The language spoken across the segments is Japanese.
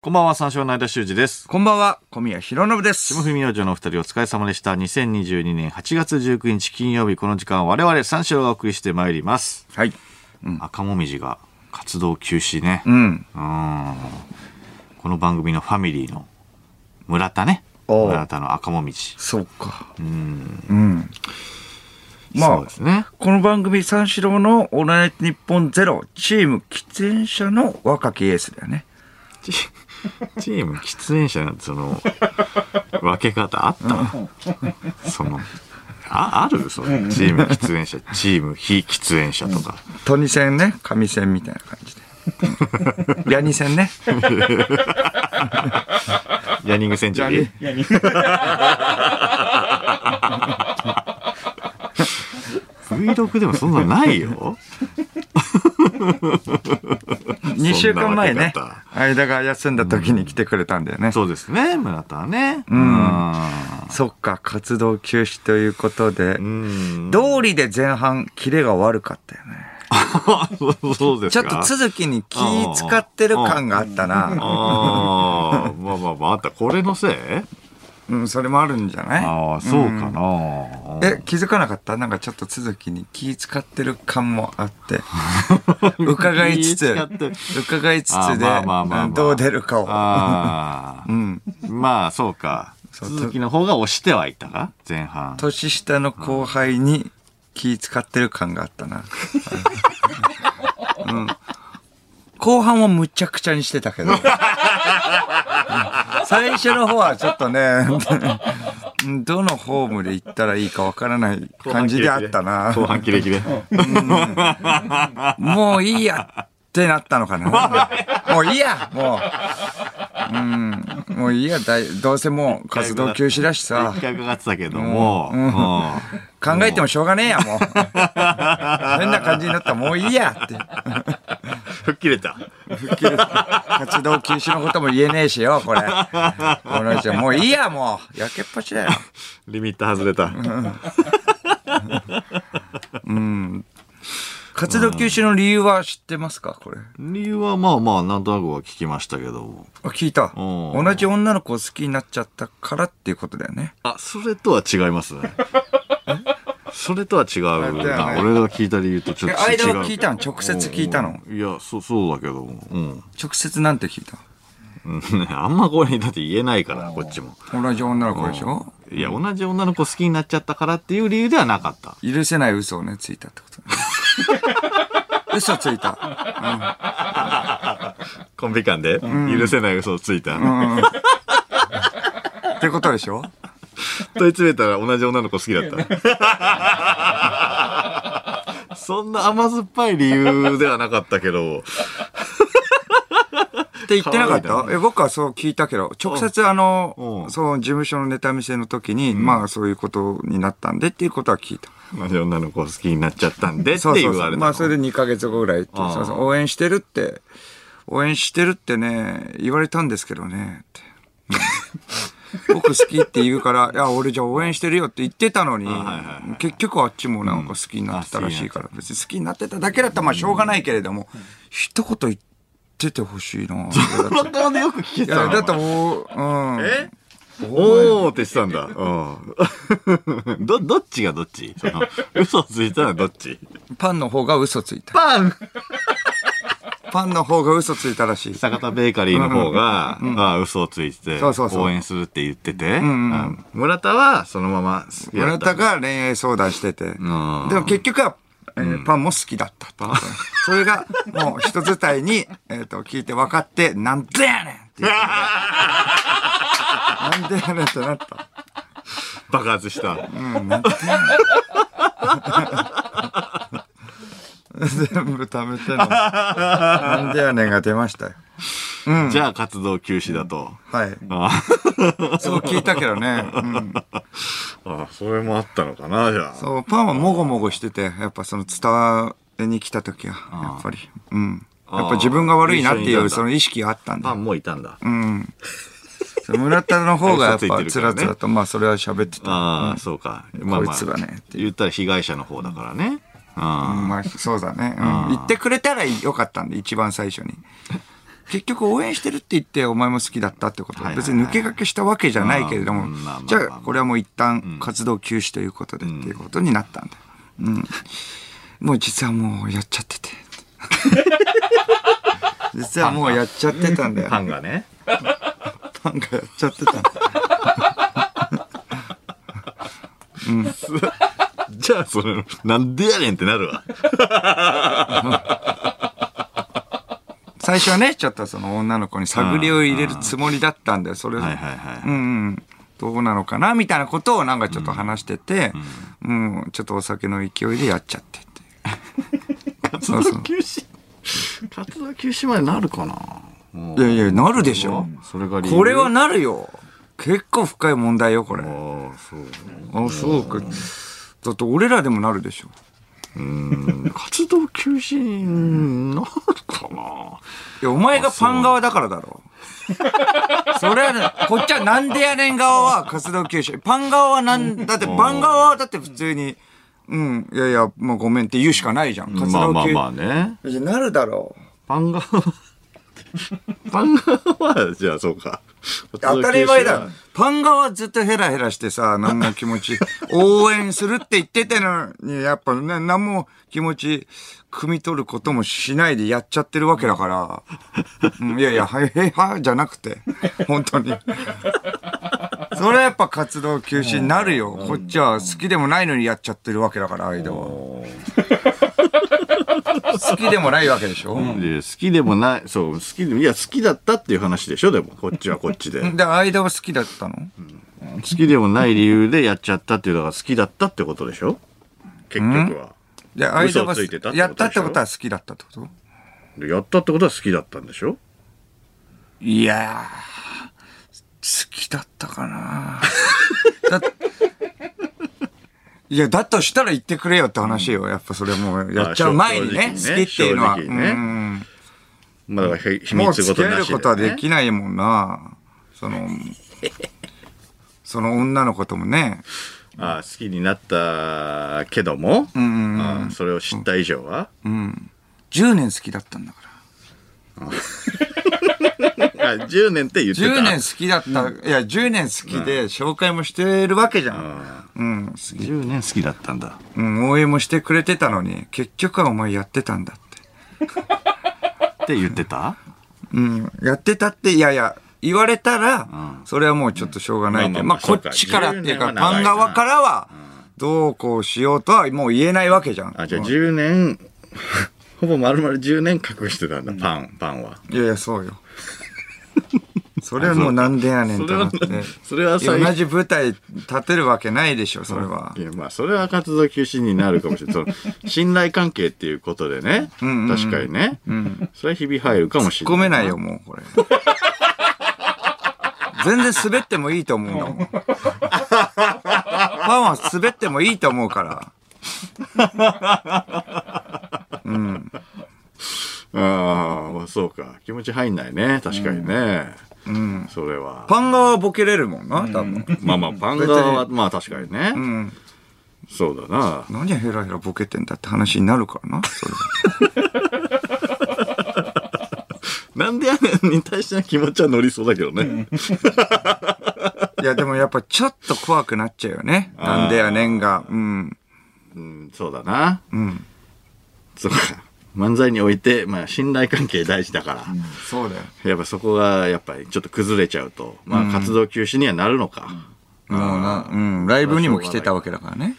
こんばんは、三四郎の間修二です。こんばんは、小宮弘信です。霜降り明星のお二人お疲れ様でした。2022年8月19日金曜日、この時間我々三四郎がお送りしてまいります。はい。赤もみじが活動休止ね。うん。うんこの番組のファミリーの村田ね。村田の赤もみじ。そうか。うん。うん。まあ、ね。この番組三四郎のオールナイトニッポンゼロ、チーム喫煙者の若きエースだよね。チ チーム喫煙者その分け方あった、そのあある？そのチーム喫煙者チーム非喫煙者とか、トニ線ね、紙線みたいな感じで。ヤニ線ね。ヤニングセンチュリー？Vlog でもそんなのないよ 2週間前ね。間が休んだ時に来てくれたんだよね。そうですね。村田はね。ん。そっか、活動休止ということで。う、ん。道理で前半、キレが悪かったよね。そうですちょっかと続きに気使ってる感があったな。ああまあまあまああった。これのせい？うん、それもあるんじゃない？ああそうかな、え、気づかなかった？なんかちょっと続きに気使ってる感もあって。伺いつつ伺いつあつで、どう出るかを。ああ、うん。まあそうかそう鈴木の方が押してはいたか？前半年下の後輩に気使ってる感があったな。うん。後半はむちゃくちゃにしてたけど。うん。最初の方はちょっとね、う んどのホームで行ったらいいかわからない感じであったな。後半キレキレ。もういいやってなったのかな。もういいやもう。うん。もういいやだいどうせもう活動休止だしさ一。回かかってたけども、うん考えてもしょうがねえや、もう。変な感じになったらもういいやって。吹っ切れた活動休止のことも言えねえしよ、これ。この人、もういいや、もう。やけっぱちだよ。リミッター外れた、活動休止の理由は知ってますか、これ。理由はまあまあなんとなくは聞きましたけどあ、聞いた。うん。同じ女の子を好きになっちゃったからっていうことだよね。あそれとは違いますね。それとは違うねな俺が聞いた理由とちょっと違う。え間は聞いたの？直接聞いたの？うん。いやそうそうだけどうん。直接なんて聞いた？うん。あんまこれだって言えないからこっちも。同じ女の子でしょ？いや同じ女の子好きになっちゃったからっていう理由ではなかった。許せない嘘をね、ついたってことね。嘘ついた。コンビ間で許せない嘘をついた、ってことでしょ？問い詰めたら同じ女の子好きだった。そんな甘酸っぱい理由ではなかったけど、って言ってなかった？え僕はそう聞いたけど、直接あのう、ん。その事務所のネタ見せの時に、まあそういうことになったんでっていうことは聞いた。同じ女の子好きになっちゃったんでってそうそうそう。言われたの？まあそれで2ヶ月後ぐらいそうそう応援してるって、応援してるってね、言われたんですけどね、って。僕好きって言うから、いや、俺じゃあ応援してるよって言ってたのに、結局あっちもなんか好きになってたらしいから、別に好きになってただけだったらまあしょうがないけれども、一言言っててほしいな。でよく聞けいや、てたのだってもう、うん。え？おーって言 ってたんだ。うん。ど、どっちがどっち？その、嘘ついたらどっち？パンの方が嘘ついた。パンパンの方が嘘ついたらしい。坂田ベーカリーの方が、あ嘘をついて応援するって言ってて、んうんあ村田はそのまま村田が恋愛相談してて。でんも結局は、えーパンも好きだったとねそれが、もう人伝いに、えっ、と、聞いて分かって、なんでやねんって言ってなんでやねんってなった。爆発した。うん、なんでやねん。全部貯めての。なんでやねんが出ましたよ。じゃあ活動休止だと。はい。あそう聞いたけどね。うん。あ、それもあったのかな、じゃあ。そう、パンはもごもごしてて、やっぱその伝わりに来た時は、やっぱり。うん。やっぱ自分が悪いなっていう、その意識があったんだ。パンもいたんだ。うん。そう村田の方がやっぱつらつらと、まあそれは喋ってた。ああ、そうか。まあまあこいつがねって言ったら被害者の方だからね。うんまあそうだね。うん。言ってくれたらよかったんで、一番最初に。結局応援してるって言ってお前も好きだったってこと別に抜け駆けしたわけじゃないけれどもじゃあこれはもう一旦活動休止ということでっていうことになったんだ。うん。もう実はもうやっちゃってて。実はもうやっちゃってたんだよ。パンがね。パンがやっちゃってたんだ。じゃあ、それ、なんでやねんってなるわ。最初はね、ちょっとその女の子に探りを入れるつもりだったんだよ。それ、はいはいはいうんうん。どうなのかなみたいなことをなんかちょっと話してて、うん、ちょっとお酒の勢いでやっちゃってっていう。活動休止？活動休止までなるかな？いやいや、なるでしょそれが理由？これはなるよ。結構深い問題よ、これ。ああ、そう。あ、そうか。だって俺らでもなるでしょ。うん活動休止になるかな？いや、お前がパン側だからだろ。それはね、こっちはなんでやねん側は活動休止。パン側はなん、だってパン側はだって普通に、うん、いやいや、もうごめんって言うしかないじゃん。活まあ動休まあまあね。止。なるだろパン側は、パン側は、じゃあそうか。う。当たり前だ。パン側はずっとヘラヘラしてさ、何も気持ち、応援するって言ってたのに、やっぱね、何も気持ち、汲み取ることもしないでやっちゃってるわけだから。う んいやいや、はい、はじゃなくて、本当に。それはやっぱ活動休止になるよ。こっちは好きでもないのにやっちゃってるわけだから、間は。好きでもないわけでしょ、で好きでもない、そう、好きでも、いや、好きだったっていう話でしょ、でも、こっちはこっちで。で、間は好きだったの？好きでもない理由でやっちゃったっていうのが好きだったってことでしょ？結局は。で、間は嘘をついてたってことでしょ？やったってことは好きだったってこと。でやったってことは好きだったんでしょ？いやー、好きだったかなだ いや、だとしたら言ってくれよって話よ。やっぱそれもうやっちゃう前にね、好きっていうのは。うんまあだからひ秘もう密付き合える。ことはできないもんな。その、その女の子ともね。あ好きになったけども、うんうんうんあそれを知った以上は、うん。10年好きだったんだから。あ10年って言ってた。10年好きだった。いや、10年好きで紹介もしてるわけじゃん。うん。好き10年好きだったんだ。うん、応援もしてくれてたのに、結局はお前やってたんだって。って言ってた？うん、やってたって、いやいや、言われたら、んそれはもうちょっとしょうがないけど、まあ、まあまあまあこっちからっていうか、そうか10年は長いなパン側からは、どうこうしようとはもう言えないわけじゃん。あ、じゃあうん10年、ほぼ丸々10年隠してたんだ、パン、パンは。いやいや、そうよ。それはもうなんでやねんとなって。それは最同じ舞台立てるわけないでしょ、それは。いや、まあ、それは活動休止になるかもしれない。その、信頼関係っていうことでね。んうんうん確かにね。うん。それはひび入るかもしれない。込めないよ、もう、これ。全然滑ってもいいと思うんだもん。パンは滑ってもいいと思うから。うん。ああ、まあそうか。気持ち入んないね。確かにね。うん。それは。パン側はボケれるもんな、多分。まあまあ、パン側は、まあ確かにね。うん。そうだな。何ヘラヘラボケてんだって話になるからな、それ なんでやねんに対しての気持ちは乗りそうだけどね。いや、でもやっぱちょっと怖くなっちゃうよね。なんでやねんが。うん。うん、そうだな。うん。そうか。漫才において、まあ信頼関係大事だから。そうだよ。やっぱそこがやっぱりちょっと崩れちゃうと、まあ活動休止にはなるのか。もうな、うん。ライブにも来てたわけだからね。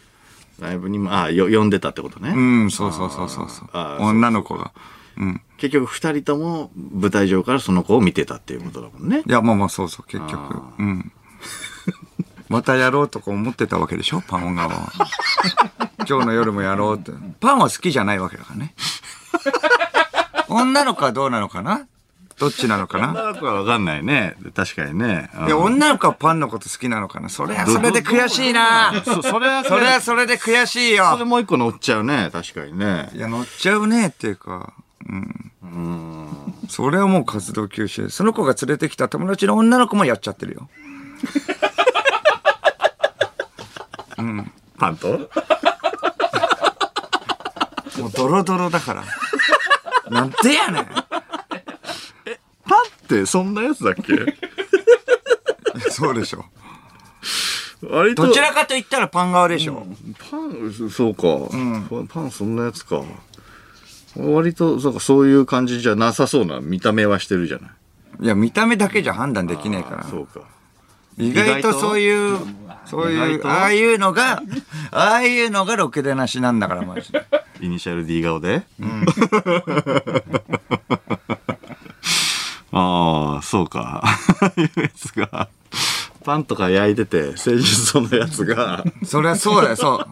ライブにも、あよ、呼んでたってことね。うん、そうそうそうそうそう女の子が。うん。結局二人とも舞台上からその子を見てたっていうことだもんね。いや、まあまあそうそう、結局あ。うん。またやろうとか思ってたわけでしょパン側は。今日の夜もやろうって。パンは好きじゃないわけだからね。女の子はどうなのかな？どっちなのかな？女の子はわかんないね。確かにね。うんいや、女の子はパンのこと好きなのかな？それはそれで悔しいなそそれはそれはそれで悔しいそれよもう一個乗っちゃうね。確かにね。いや、乗っちゃうねっていうか、うん。それはもう活動休止その子が連れてきた友達の女の子もやっちゃってるよ。パンともうドロドロだから。なんでやねん。ってそんなやつだっけ？そうでしょ。割と。どちらかと言ったらパン側でしょ。パンそうか、パンパンそんなやつか。割とそうかそういう感じじゃなさそうな見た目はしてるじゃない？いや、見た目だけじゃ判断できないから。そうか。意外とそういう、そういう、意外と？ああいうのが、ああいうのがろくでなしなんだから、マジで。イニシャル D 顔で、ああそうか。いうやつが。パンとか焼いてて誠実そうなやつが。そりゃそうだよ、そう。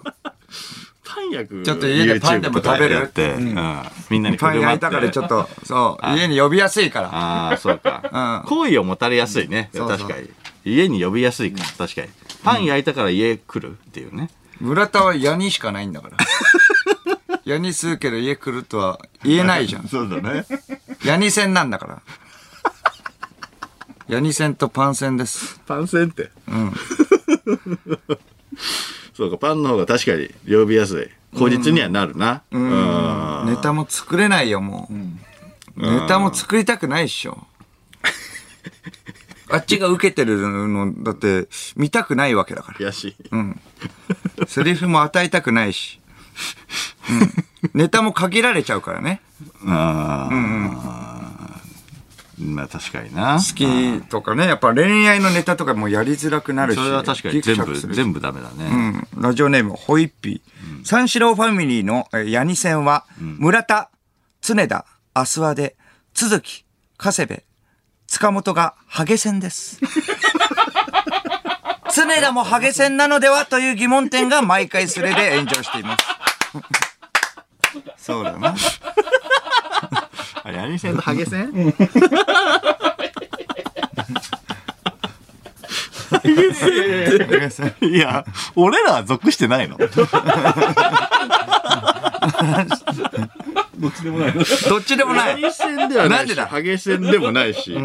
パン焼くちょっと家でパンでも食べるって、うん。みんなにパン焼いたからちょっと、そう、家に呼びやすいから。ああそうか、うん。好意を持たれやすいね。そう確かに。家に呼びやすいか確かに。パン焼いたから家来るっていうね、村田は矢にしかないんだから。矢に吸うけど家来るとは言えないじゃん。そうだね矢に線なんだから。矢に線とパン線です。パン線ってうん。そうかパンの方が確かに呼びやすい口実にはなるなうんネタも作れないよ、もう。ネタも作りたくないっしょ。あっちが受けてるの、だって、見たくないわけだから。悔しいうん。セリフも与えたくないし。うん。ネタも限られちゃうからね。ああ、まあ確かにな好きとかね、やっぱ恋愛のネタとかもやりづらくなるし。それは確かに全部全部ダメだね、うん。ラジオネーム、ホイッピー。三四郎ファミリーのえーヤニ戦は、村田、常田、アスワデ、都築、加瀬部、塚本がハゲ戦です。常田もハゲ戦なのではという疑問点が毎回スレで炎上しています。そうだな。あれ、アニセンとハゲセンハゲ戦いや、俺らは属してないの。どっちでもないの。どっちでもない。ハゲ戦ではないし、なんでだ？ハゲ戦でもないし、あ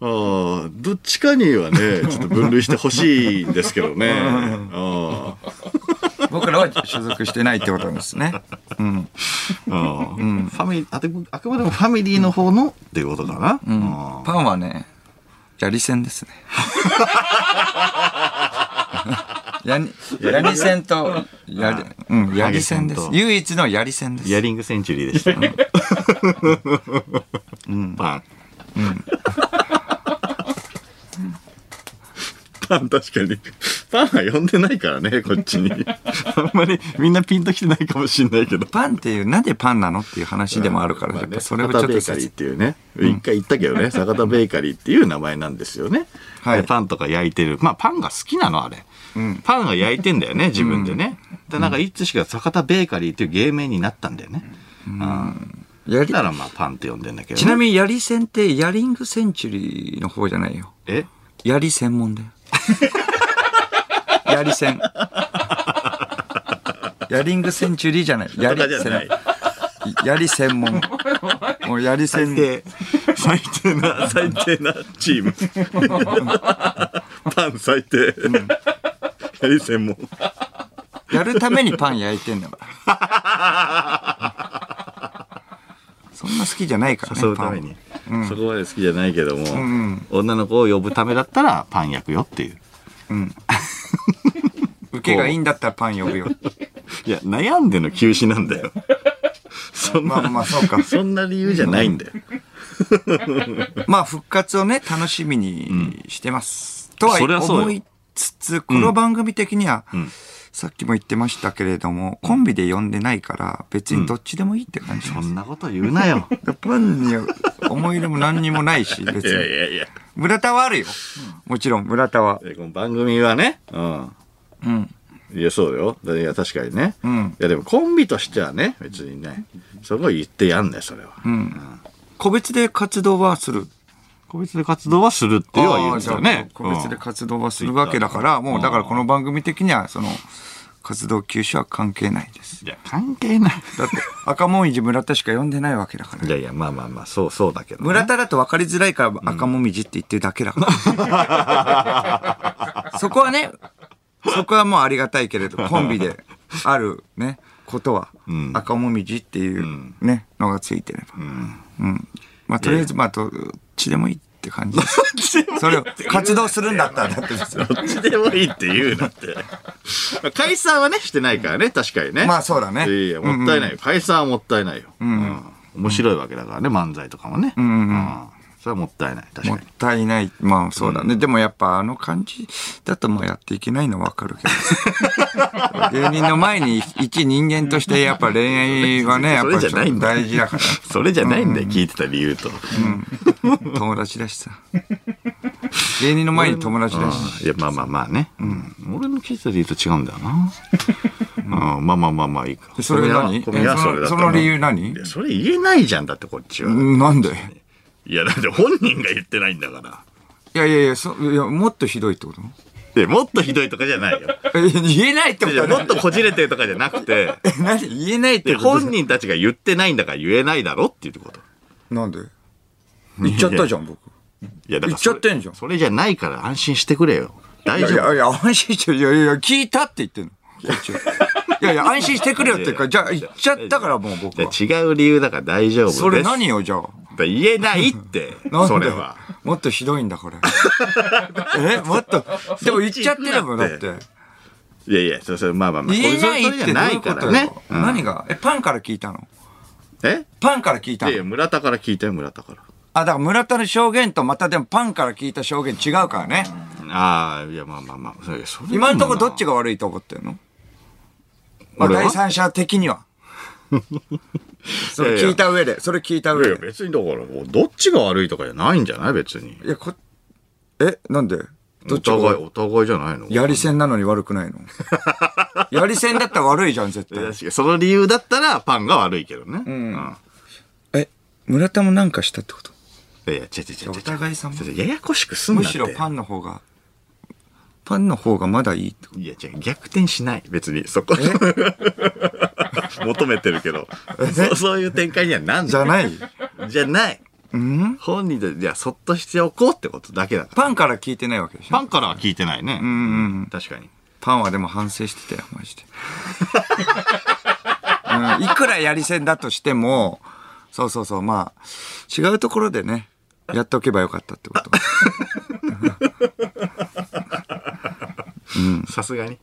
あどっちかにはね、ちょっと分類してほしいんですけどね。あ僕らは所属してないってことなんですね。うん。あうんファミリーあてあくまでもファミリーの方のっていうことかな。うんパンはね、やり戦ですね。やに、やり戦と、やり、うん、やり戦です唯一のやり戦です。イヤリングセンチュリーでしたね。パン。パン確かに。パンは呼んでないからね、こっちに。あんまりみんなピンときてないかもしれないけど。パンっていう、なんでパンなのっていう話でもあるから、やっぱそれをちょっと坂田ベーカリーっていうね、一回言ったけどね、坂田ベーカリーっていう名前なんですよね。はいでパンとか焼いてる。まあパンが好きなの、あれ。パンが焼いてんだよね、自分でね。で、なんかいつしか坂田ベーカリーっていう芸名になったんだよね。うん。やりだからまあパンって呼んでんだけどね、ちなみにやり戦って、ヤリングセンチュリーの方じゃないよ。え？やり専門だよ。やり戦。ヤリングセンチュリーじゃない。やりじゃない専やり専門。もうやり専最低、最低な、最低なチーム。パン最低。やり専門。やるためにパン焼いてんだから。そんな好きじゃないからね、誘うために、そこまで好きじゃないけども、女の子を呼ぶためだったらパン焼くよっていう。パン。受けがいいんだったらパン呼ぶよ。いや、悩んでの休止なんだよ。そんな、まあまあそうか。そんな理由じゃないんだよ。まあ復活をね、楽しみにしてます。とは思いつつ、この番組的には、さっきも言ってましたけれども、コンビで呼んでないから、別にどっちでもいいって感じなん。そんなこと言うなよ。パンに思い入れも何にもないし、別 いやいに。やいや。村田はあるよ。もちろん、村田は。でこの番組はね、うん。うん。いや、そうよ。いや、確かにね。うんいや、でもコンビとしてはね、別にね、そこ言ってやんねそれは。個別で活動はする。個別で活動はするっては言うんですよね。個別で活動はするわけだから、もうだからこの番組的には、その、活動休止は関係ないです。いや、関係ない。だって、赤もみじ村田しか呼んでないわけだからい。やいや、まあまあまあ、そうそうだけど、ね。村田だと分かりづらいから赤もみじって言ってるだけだから。そこはね、そこはもうありがたいけれど、コンビであるね、ことは、赤もみじっていうね、のがついてれば。うん。まあとりあえず、まあどっちでもいい。って感じです。それを活動するんだったらだってどっちでもいいって言うなって。まあ解散はね、してないからね、確かにね。まあそうだねいやいや、もったいないよ。解散はもったいないよ。うん面白いわけだからね、漫才とかもね。うんそれはもったいない、確もっ。たいない。まあそうだね。でもやっぱあの感じだともうやっていけないのわかるけど。芸人の前に一人間としてやっぱ恋愛はね、やっぱ大事だから。それじゃないんだよ、聞いてた理由と。友達だしさ。芸人の前に友達だし。いや、まあまあまあね。うん。俺の聞いてた理由と違うんだよな。うん、まあまあまあまあいいか。それ何？それその理由何？それ言えないじゃん、だってこっちは。なんで？いや、だって本人が言ってないんだから。いやいやいや、そいやもっとひどいってこと？で、もっとひどいとかじゃないよ。え言えないってこいやとはもっとこじれてるとかじゃなくて、え何？言えないってでこと？本人たちが言ってないんだから言えないだろっていうこと。なんで？言っちゃったじゃん、僕。いや、だから言っちゃってんじゃんそれじゃないから安心してくれよ。大丈夫。いやいや、安心して、いやいや、聞いたって言ってんの。こっちはいやいや、安心してくれよって言うから、じゃあ言っちゃったからもう僕は。違う理由だから大丈夫です。それ何よ、じゃあ？だから言えないって それは。もっとひどいんだ、これ。え？もっと、でも言っちゃってるもん、だって。いやいや、それまあまあまあ。言えないってどういからね。うん何が？え、パンから聞いたの？え？パンから聞いたいやいや、の村田から聞いたよ、村田から。あ、だから村田の証言とまたでもパンから聞いた証言違うからね。ああ、いや、まあまあまあ。それそれ今のところどっちが悪いと思ってるの？まあ、第三者的には。それ聞いた上で、それ聞いたいやいや、上で。別にだから、どっちが悪いとかじゃないんじゃない別に。いや、こ、え、なんで？どおっちが互い、お互いじゃないの？やり線なのに悪くないの？やり線だったら悪いじゃん、絶対。確かにその理由だったらパンが悪いけどね。うん。え、村田もなんかしたってこと？いやいや、違う違う違う違う。お互い様？ちょっとややこしくすんなって。むしろパンの方が、パンの方がまだいいってこと？いや、違う、逆転しない。別に、そこ。求めてるけど。そうそういう展開にはなんじゃない？じゃない。うん？本人で、じゃあ、そっとしておこうってことだけだから。パンから聞いてないわけでしょ？パンからは聞いてないね。うんうん。確かに。パンはでも反省してたよ、マジで。うん、いくらやり線だとしても、そうそうそう、まあ、違うところでね、やっておけばよかったってこと。さすがに。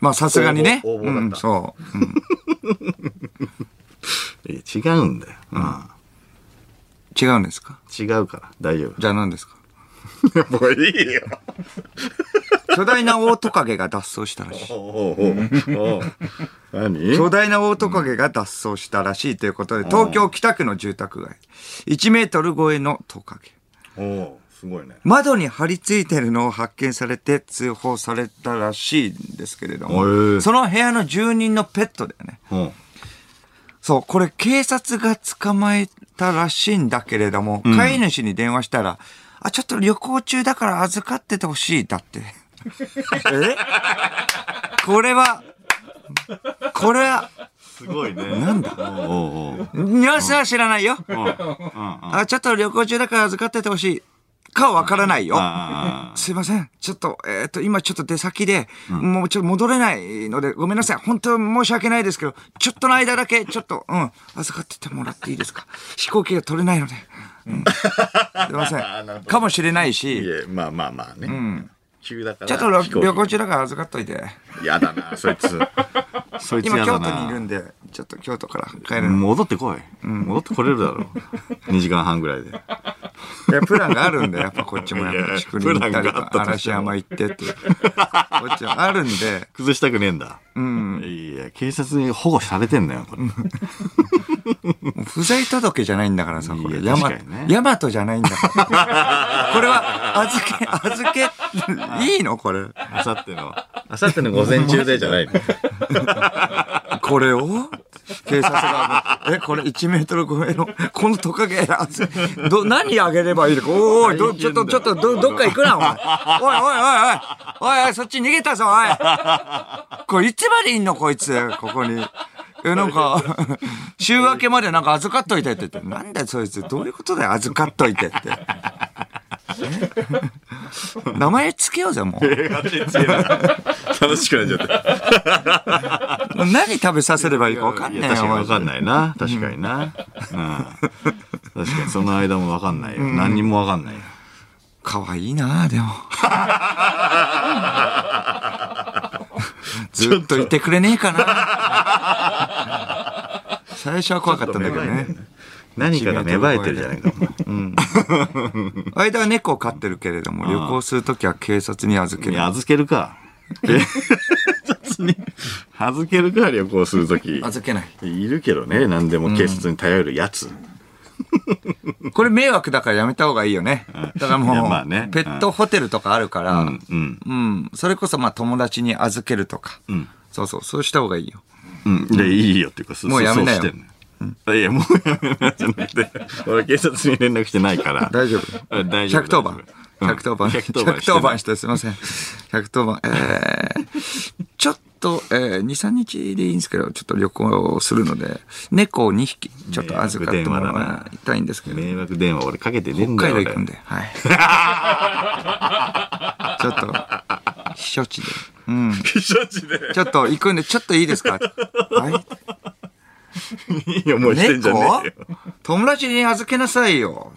まあ、さすがにね。応募だったうん、そう。うん いや違うんだよ。違うんですか？うん。違うから、大丈夫。じゃあ何ですか？もういいよ。巨大なオオトカゲが脱走したらしい。おうお何？巨大なオオトカゲが脱走したらしいということで、東京北区の住宅街。1メートル超えのトカゲ。おうすごいね。窓に張り付いてるのを発見されて通報されたらしいんですけれども、その部屋の住人のペットだよね。うん。そう、これ警察が捕まえたらしいんだけれども、飼い主に電話したら、あ、ちょっと旅行中だから預かっててほしい、だって。え？これは、これは、すごいね。なんだ？ニュアンスは知らないよ。あ、ちょっと旅行中だから預かっててほしい。かはわからないよ。あすいません。ちょっと、えっ、と、今ちょっと出先で、もうちょっと戻れないので、ごめんなさい。本当申し訳ないですけど、ちょっとの間だけ、ちょっと、うん、預かっててもらっていいですか？飛行機が取れないので。うん、すいません。かもしれないいし、え、まあまあまあね。急だから。ちょっと旅飛行中だから預かっといて。やだな、そいつ。そいつ今、京。都にいるんで、ちょっと京都から帰るの。戻ってこい。戻ってこれるだろう。2時間半ぐらいで。いや、プランがあるんで、やっぱこっちもやっぱ竹林行ったりとか、嵐山行ってっていう。こっちはあるんで、崩したくねえんだ。うん。いや、警察に保護されてんだよ、これ。不在届じゃないんだからさ、これ。ヤマ確かにねヤマトじゃないんだから。これは、預け、預け、いいの？これ。あさっての、あさっての午前中でじゃないの。これを？警察が、え、これ1メートル超えの、このトカゲ、ど、何あげればいいのか。おいおちょっと、ちょっと、ど、どっか行くな、お前。おいおいおいおい。おいおい、そっち逃げたぞ、おい。これいつまでいんの、こいつ、ここに。え、なんか、週明けまでなんか預かっといてって言って、なんだよ、そいつ、どういうことだよ、預かっといてって。え 名前つけようぜ、もう。楽しくなっちゃって。何食べさせればいいか分かんねえよ、確かに分かんないな。確かにな。うん。確かにその間も分かんないよ。何にも分かんないよ。かわいいなでも。ずっといてくれねえかな。最初は怖かったんだけどね。何かが芽生えてるじゃないか。間は猫を飼ってるけれども、旅行するときは警察に預ける。預けるか。警察に預けるか、旅行するとき。預けない。いるけどね、何でも警察に頼るやつ。これ迷惑だからやめた方がいいよね。だからもう、まあねペットホテルとかあるから、ううん、ん、うん。それこそまあ友達に預けるとか、んそうそう、そうした方がいいよ。うん。で、いいよっていうか、そもうやめなよそうしてんのいや、もうやめなじゃなくて、俺警察に連絡してないから。大丈夫あ大丈夫。110番。110番。110番して110ない番してすいません。110番。えー、ちょっと、えー、2、3日でいいんですけど、ちょっと旅行するので、猫を2匹、ちょっと預かってもらいたいんですけど、迷惑電話俺かけてねえんだよ。俺北海道行くんで、はい。ちょっと、避暑地で。うん。避暑地で。ちょっと行くんで、ちょっといいですか？はい。いい思いしてんじゃね猫えよ。友達に預けなさいよ。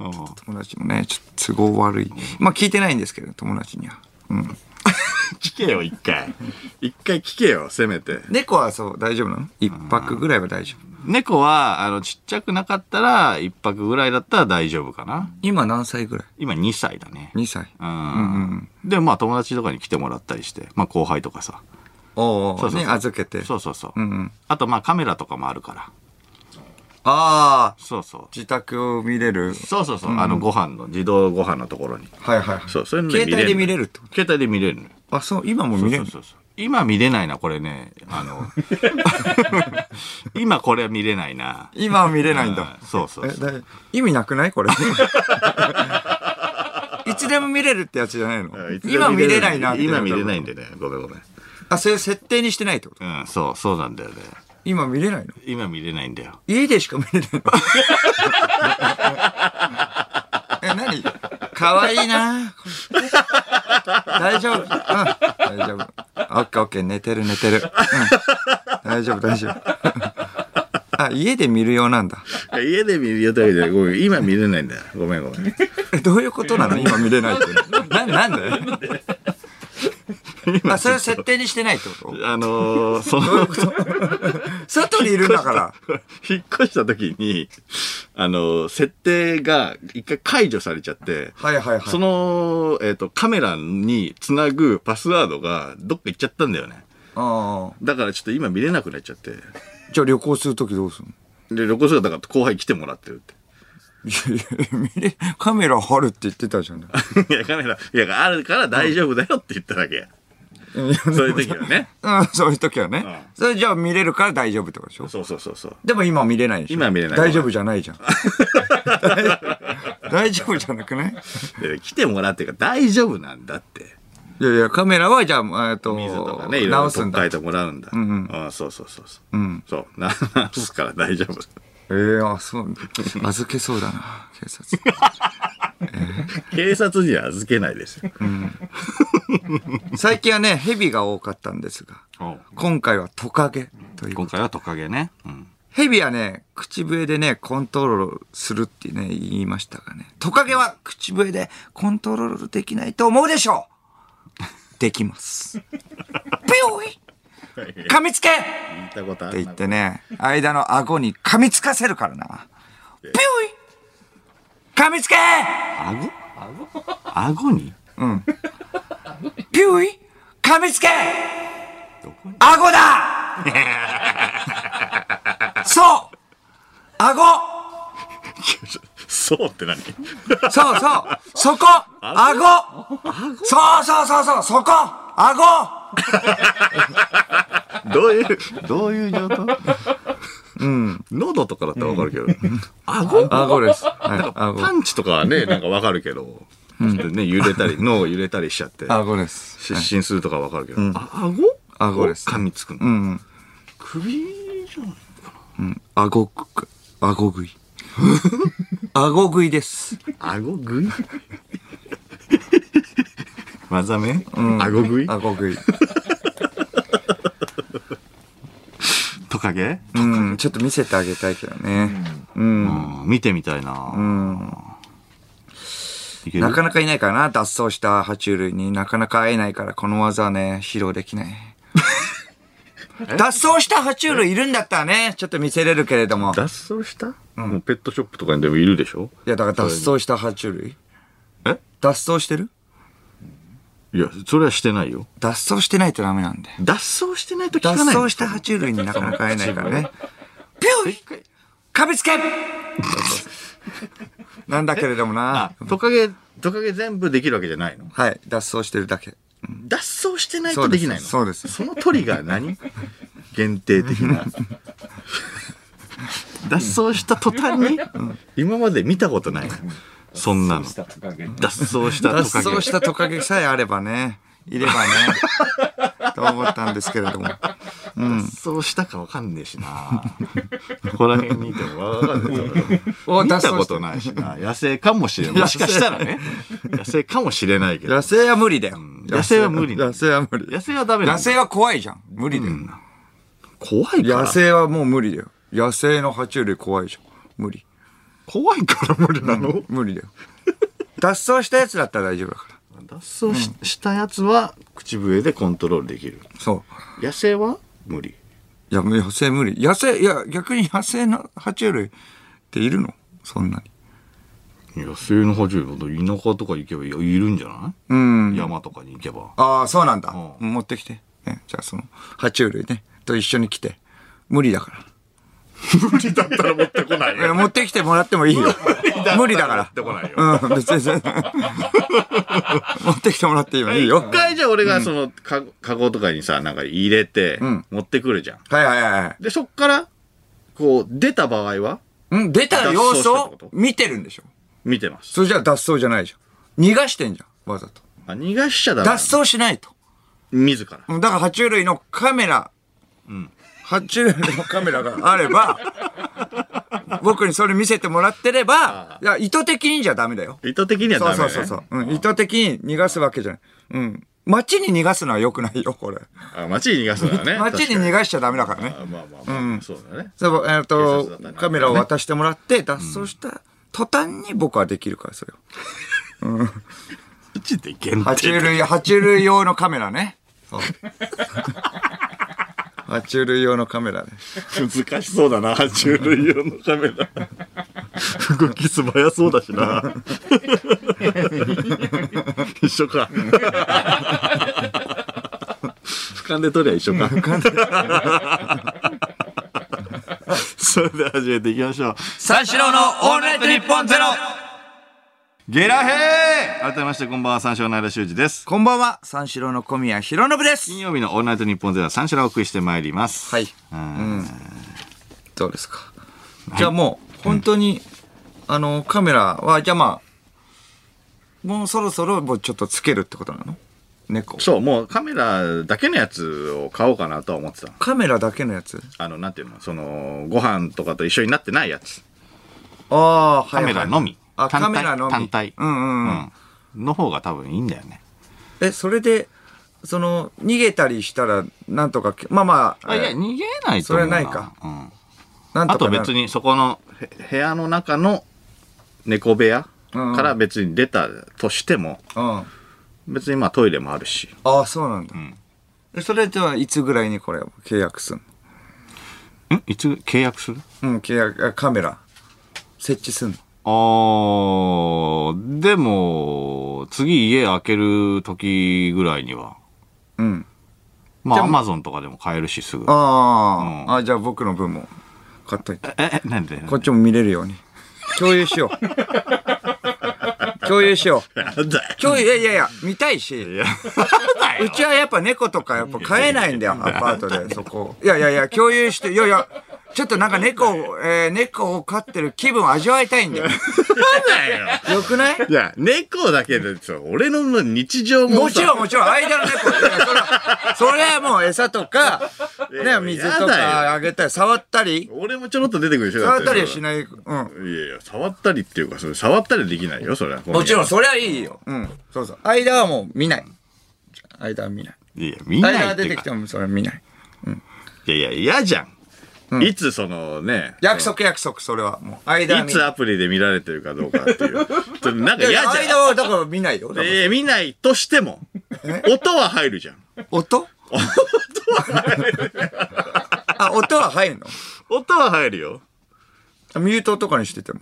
うん友達もね、ちょっと都合悪い。まあ聞いてないんですけど、友達には。うん。聞けよ、一回。一回聞けよ、せめて。猫はそう、大丈夫なの？一泊ぐらいは大丈夫。猫は、あの、ちっちゃくなかったら、一泊ぐらいだったら大丈夫かな。今何歳ぐらい？今2歳だね。?2 歳。うん。うんで、まあ友達とかに来てもらったりして、まあ後輩とかさ。おそうそうそうね、預けて。そうそうそう。うんうん。あとまあカメラとかもあるから。ああ、そうそう。自宅を見れる。そうそうそう。あのご飯の、自動ご飯のところに。はいはいはい。そう、そういうの携帯で見れるるってこ携帯で見れるのよ。とあ、そう、今も見れる？そうそうそう。今見れないな、これね。あの、今これは見れないな。今は見れないんだ。うんそうそうそう。えだ意味なくない？これ。いつでも見れるってやつじゃないの？今見れないなって今見れないんでね。ごめんごめん。あ、それ設定にしてないってこと？うん、そう、そうなんだよね。今見れないの？今見れないんだよ。家でしか見れないの？え、何？かわいいな大丈夫。うん。大丈夫。オッケーオッケー。寝てる寝てる。うん。大丈夫大丈夫。あ、家で見るようなんだ。家で見るよだけで、ごめん、今見れないんだよ。ごめんごめん。え、どういうことなの？今見れないって。な、なんで？あ、それは設定にしてないってこと？あのー、その、外にいるんだから。引っ越した時に、あのー、設定が一回解除されちゃって、はいはいはい。その、えっ、と、カメラにつなぐパスワードがどっか行っちゃったんだよね。ああ。だからちょっと今見れなくなっちゃって。じゃあ旅行するときどうするの？で、旅行するだから後輩来てもらってるって。いやいやカメラ貼るって言ってたじゃん。いや、カメラ、いや、あるから大丈夫だよって言っただけ。そういう時はね。うん、そういう時はね。うんそれじゃあ見れるから大丈夫ってことでしょ？そうそうそうそう。でも今見れないでしょ今は見れない大丈夫じゃないじゃん。大丈夫じゃなくない？で来てもらってるから大丈夫なんだって。いやいや、カメラはじゃあ、えっと、水とかね、いろいろ直すんだ。取っ替えてもらうんだ。んああそうそうそうそう。うん。そう。な 直すから大丈夫。ええあ、そう。預けそうだな、警察。警察には預けないですよ。最近はね、蛇が多かったんですが、今回はトカゲという今。回はトカゲね。うん。蛇はね、口笛でね、コントロールするってね、言いましたがね。トカゲは口笛でコントロールできないと思うでしょう。できます。ピュイ噛みつけ。っ聞いたことあてる言ってね、間の顎に噛みつかせるからな。ピュイ噛みつけ。顎？顎？に？ピュイ？噛みつけ！顎だ！そう！顎！そうって何？そうそう！そこ！顎！そうそうそうそう！そこ！顎！どういう、どういう状態うん。喉とかだったらわかるけど。顎？顎です。はい、顎パンチとかはね、なんかわかるけど、ちょっとね、揺れたり、脳が揺れたりしちゃって、顎です。失神するとかわかるけど、あ顎？顎です噛みつくの？うん。首じゃない顎く、顎食い。顎食いです。顎食い？技名？顎食い？顎食い。トカゲ？うん、ちょっと見せてあげたいけどね。うん。うん。見てみたいな。いけるなかなかいないからな、脱走した爬虫類に。なかなか会えないから、この技はね、披露できない。脱走した爬虫類いるんだったらね、ちょっと見せれるけれども。脱走した、もうペットショップとかにでもいるでしょ？いや、だから脱走した爬虫類。え？脱走してる？いや、それはしてないよ。脱走してないとダメなんで。脱走してないと聞脱かない。の走した爬虫類になかなか会えないからね。ピューかびつけ なんだけれどもな。トカゲ、トカゲ全部できるわけじゃないの？はい、脱走してるだけ。脱走してないとできないの？そうです。そのトリガー何？限定的な。脱走した途端に、今まで見たことない。のそんなの。脱走したト脱カゲ。走したトカゲさえあればね、いればね、と思ったんですけれども。脱走したかわかんねえしな。ここら辺にいてもわかんない。お 見たことないしな。野生かもしれない。もしかしたらね。野生かもしれないけど。野生は無理だよ。野生は無理野生は無理。野生はダメなんだ。野生は怖いじゃん。無理だよ。怖いから野。生はもう無理だよ。野生の爬虫類怖いじゃん。無理。怖いから無理なの？無理だよ。脱走したやつだったら大丈夫だから。脱走し,、したやつは口笛でコントロールできる。そう。野生は？無理。いや、野生無理。野生、いや、逆に野生の爬虫類っているの？そんなに。野生の爬虫類、田舎とか行けばいるんじゃない、うん。山とかに行けば。ああ、そうなんだ。う持ってきて。ね、じゃあその、爬虫類ね、と一緒に来て。無理だから。無理だったら持ってこない。持ってきてもらってもいいよ。無理だから。持ってこないよ。うん、別に全然。持ってきてもらっていいよ。一回じゃあ俺がその、か、カゴとかにさ、なんか入れて、持ってくるじゃん。はいはいはい。で、そっから、こう、出た場合は？うん、出た様子を見てるんでしょ。見てます。それじゃ脱走じゃないじゃん。逃がしてんじゃん、わざと。あ、逃がしちゃダメ。脱走しないと。自ら。だから爬虫類のカメラ、うん、八年のカメラが あれば、僕にそれ見せてもらってれば、いや、意図的にじゃダメだよ。意図的にはダメだよ、ね。そうそうそう。うん、意図的に逃がすわけじゃない。うん。街に逃がすのは良くないよ、これ。あ、街に逃がすのはね。街に逃がしちゃダメだからね。あまあまあまあ、うん、そうだね。そう、えっ、ー、と、ね、カメラを渡してもらって、脱走した途端に僕はできるから、それを。うん。うちで限定。爬虫類、爬虫類用のカメラね。そう。爬虫類用のカメラね。難しそうだな、爬虫類用のカメラ。動き素早そうだしな。一緒か。俯瞰で撮りゃ一緒か。それでは始めていきましょう。三四郎のオールナイトニッポンゼロゲラヘー改めましてこんばんは、三四郎の間修二です。こんばんは、三四郎の小宮弘信です金。曜日のオールナイトニッポンゼロは三四郎をお送りしてまいります。はい。うん。どうですか？じゃあもう、本当に、あの、カメラは、じゃあまあ、もうそろそろもうちょっとつけるってことなの？猫。そう、もうカメラだけのやつを買おうかなとは思ってたの。カメラだけのやつ？あの、なんていうの、その、ご飯とかと一緒になってないやつ。ああ、はい、カメラのみ。あ、カメラのみ。単体。うんうんうん。うん。の方が多分いいんだよね。え、それで、その、逃げたりしたら、なんとか、まあまあ、あ、いや、え逃げないと。それはないかうん。なんとあと別にそこのへ部屋の中の猫部屋うんから別に出たとしても、うん。別にまあトイレもあるし。ああ、そうなんだ。んえそれではいつぐらいにこれを契約すんん？いつ契約する？のうん、契約、あカメラ、設置すんの？あー、でも、次家開ける時ぐらいには、うん。まあアマゾンとかでも買えるしすぐ。ああ、うんあ、じゃあ僕の分も買っといて。え、え、なんで？こっちも見れるように。共有しよう。共有しよう。なんだよ。共有、いやいやいや、見たいし。いや、うちはやっぱ猫とかやっぱ飼えないんだよ、アパートで、そこ。いやいやいや、共有して、いやいや、ちょっとなんか猫 を、えー猫を飼ってる気分を味わいたいんだよ。なんだよ。よくない？いや、猫だけで、俺の日常ももちろんもちろん、間の猫。それは、それはもう餌とか、ね、水とかあげたり、触ったり、俺もちょろっと出てくるでしょ触ったりはしい。ない。うん。いやいや、触ったりっていうか、それ触ったりできないよ、それは。もちろん、それはいいよ。うん。そうそう。間はもう見ない。間は見ない。いや、見ない間が。出てきてもそれは見ない。いやいや、嫌じゃん。いつそのね、約束約束、それは。もう、間はい見つアプリで見られてるかどうかっていう。ちょなんか嫌じゃん。間はだから見ないよ。だからえー、見ないとしても、音は入るじゃん。音？あ、音は入るの？音は入るよ。ミュートとかにしてても。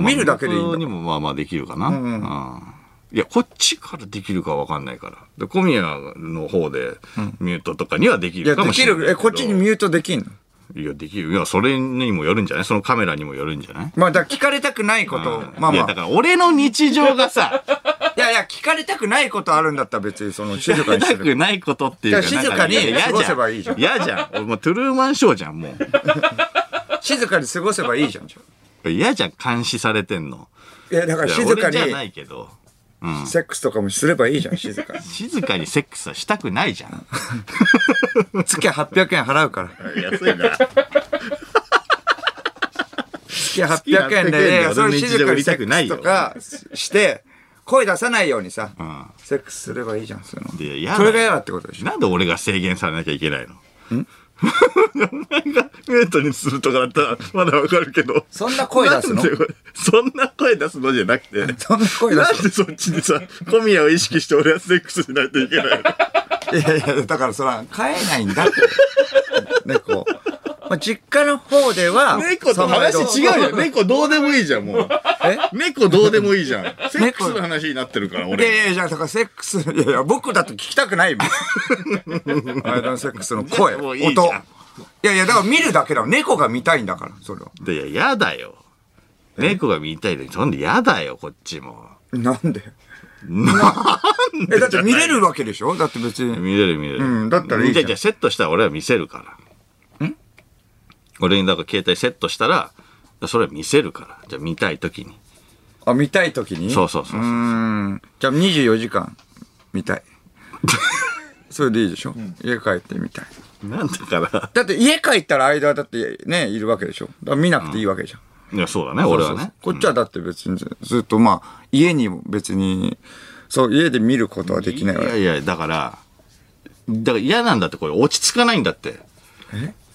見るだけでいいんだんにもまあまあできるかな。うんいや、こっちからできるかわかんないから。で、小宮の方で、ミュートとかにはできるかできる。もしれないけど。え、こっちにミュートできんの？いや、できる。いや、それにもよるんじゃない？そのカメラにもよるんじゃない？まあ、だから聞かれたくないこと、まあいや、まだから俺の日常がさ、あ。いやいや、聞かれたくないことあるんだったら別にその静かやりにしてる。たくないことっていうか。静かに過ごせばいいじゃん嫌じゃん。俺もうトゥルーマンショーじゃん、も静かに過ごせばいいじゃん。嫌じゃん、監視されてんの。あいや、だから静か俺じゃなにいけど。セックスとかもすればいいじゃん、静かに。静かにセックスはしたくないじゃん。月800円払うから。安いな。月800円で、月800円でそれ静かにセックスとかして、声出さないようにさ、んセックスすればいいじゃん、そういうの。で嫌だよそれが嫌だってことでしょ。なんで俺が制限されなきゃいけないの？名前がメートにするとかだったらまだわかるけど。そんな声出すのなんそんな声出すのじゃなくて。そんな声出すなんでそっちにさ、小宮を意識して俺はセックスしないといけないのいやいや、だからそら、飼えないんだって。猫。まあ、実家の方では、猫と話違うじゃん。猫どうでもいいじゃん、もう。え？猫どうでもいいじゃん。セックスの話になってるから、いや俺。いやいや、だからセックス、いやいや、僕だと聞きたくないもん。間のセックスの声、もういいじ音。ゃんいやいや、だから見るだけだ。猫が見たいんだから、それは。でいや、嫌だよ。猫が見たいのに、そんで嫌だよ、こっちも。なんで？え、だって見れるわけでしょ？だって別に。見れる見れる。うんだったらいいじゃんじゃあセットしたら俺は見せるから。ん俺にだから携帯セットしたら、それは見せるから。じゃあ見たい時に。あ、見たい時に？そうそうそうそううーん。じゃあ24時間見たい。それでいいでしょ、家帰ってみたい。なんだから。だって家帰ったら間だってね、いるわけでしょ？だから見なくていいわけじゃん。いや、そうだね、俺はね。こっちはだって別にずずっとまあ、家にも別に、そう、家で見ることはできないわけ。いやいや、だから、だから嫌なんだって、これ落ち着かないんだって。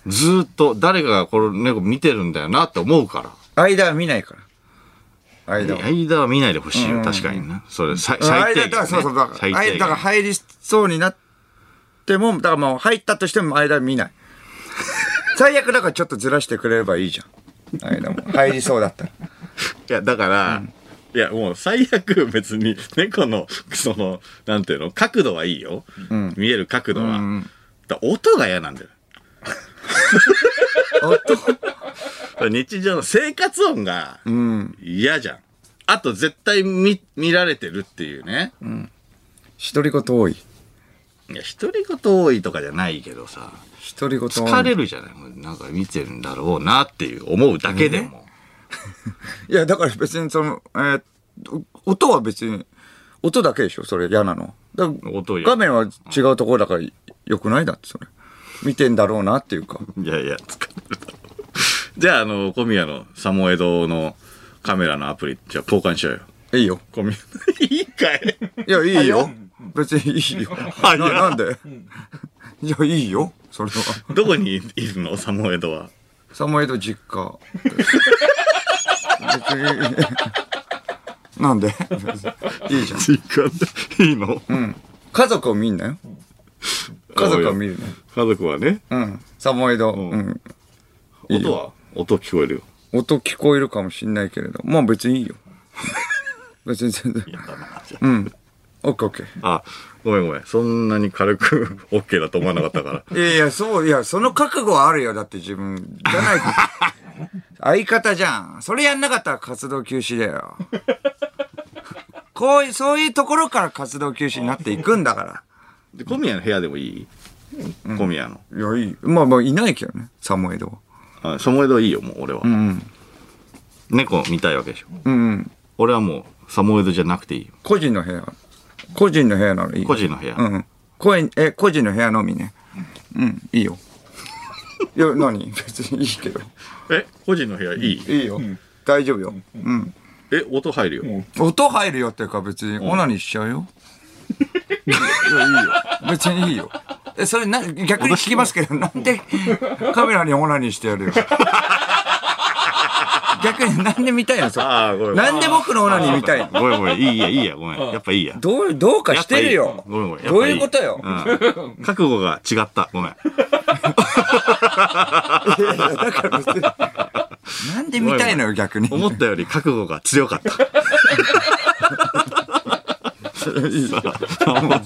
ずーっと誰かがこの猫見てるんだよなって思うから。間は見ないから。間は。間は見ないでほしいよ、確かにね。それ、最最低限、だからそうそうだから最低間だから限。入りそうになってもだからもう入ったとしても間は見ない 最悪だからちょっとずらしてくれればいいじゃん間も入りそうだったらいや、だから、いや、もう最悪別に猫の、その、なんていうの、角度はいいよ。見える角度は。だから音が嫌なんだよ。日常の生活音が嫌じゃん。あと絶対見、見られてるっていうね。独り言多い。いや、独り言多いとかじゃないけどさ、独り言多い。疲れるじゃない？もうなんか見てるんだろうなっていう思うだけでも。いやだから別にそのえー音は別に音だけでしょ？それ嫌なの。だから音よ画面は違うところだからよくない？だってそれ見てんだろうなっていうか。いやいや、疲れるだろう。じゃあ、あの、小宮のサモエドのカメラのアプリ、じゃあ交換しようよ。いいよ。小宮。いいかい。いやいいよ。別にいいよ。ななんで？いやいいよ。それは。どこにいるの？サモエドは。サモエド実家。別に。なんで？いいじゃん。実家で。いいの、家族を見んなよ。家族を見るね。家族はね。うん。サモエド。うん。いいよ音は？音聞こえるよ。音聞こえるかもしんないけれど。まあ別にいいよ。別に全然。うん。オッケーオッケあ、ごめんごめん。そんなに軽く OK だと思わなかったから。ー。いやいや、そう、いや、その覚悟はあるよ。だって自分、じゃないか。相方じゃん。それやんなかったら活動休止だよ。こういう、そういうところから活動休止になっていくんだから。で小宮の部屋でもいい？小宮の。いや、いい。まあまあ、いないけどね、サモエドは。あサモエドはいいよ、もう俺は。うん。猫見たいわけでしょ。うんうん。俺はもうサモエドじゃなくていいよ。個人の部屋。個人の部屋ならいい。個人の部屋。うん。個人、え、個人の部屋のみね。うん、いいよ。いや、何？別にいいけど。え、個人の部屋いい？いいよ。大丈夫よ。うん。え、音入るよ。音入るよっていうか別にオナニーしちゃうよ。いや、いいよ。別にいいよ。えそれな、逆に聞きますけど、なんでカメラにオナニーしてやるよ。逆になんで見たいのそれ？あーごめんなんで僕のオナニー見たいの？ごめんごめん。いいや、いいや、ごめん。やっぱいいや。どう、どうかしてるよ。ごめんごめんやっどういうことよ？うん。覚悟が違った。ごめん。だから別になんで見たいのよ、逆に。思ったより覚悟が強かった。さ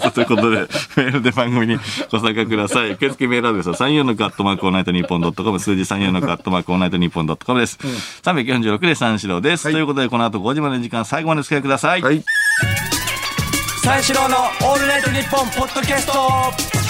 あということで、メールで番組にご参加ください。受付メールアドレスは346アットマークオールナイトニッポンドットコム、数字346アットマークオールナイトニッポンドットコムです。346で三四郎です。ということで、この後5時までの時間、最後までお付き合いください。はい。三四郎のオールナイトニッポンポッドキャスト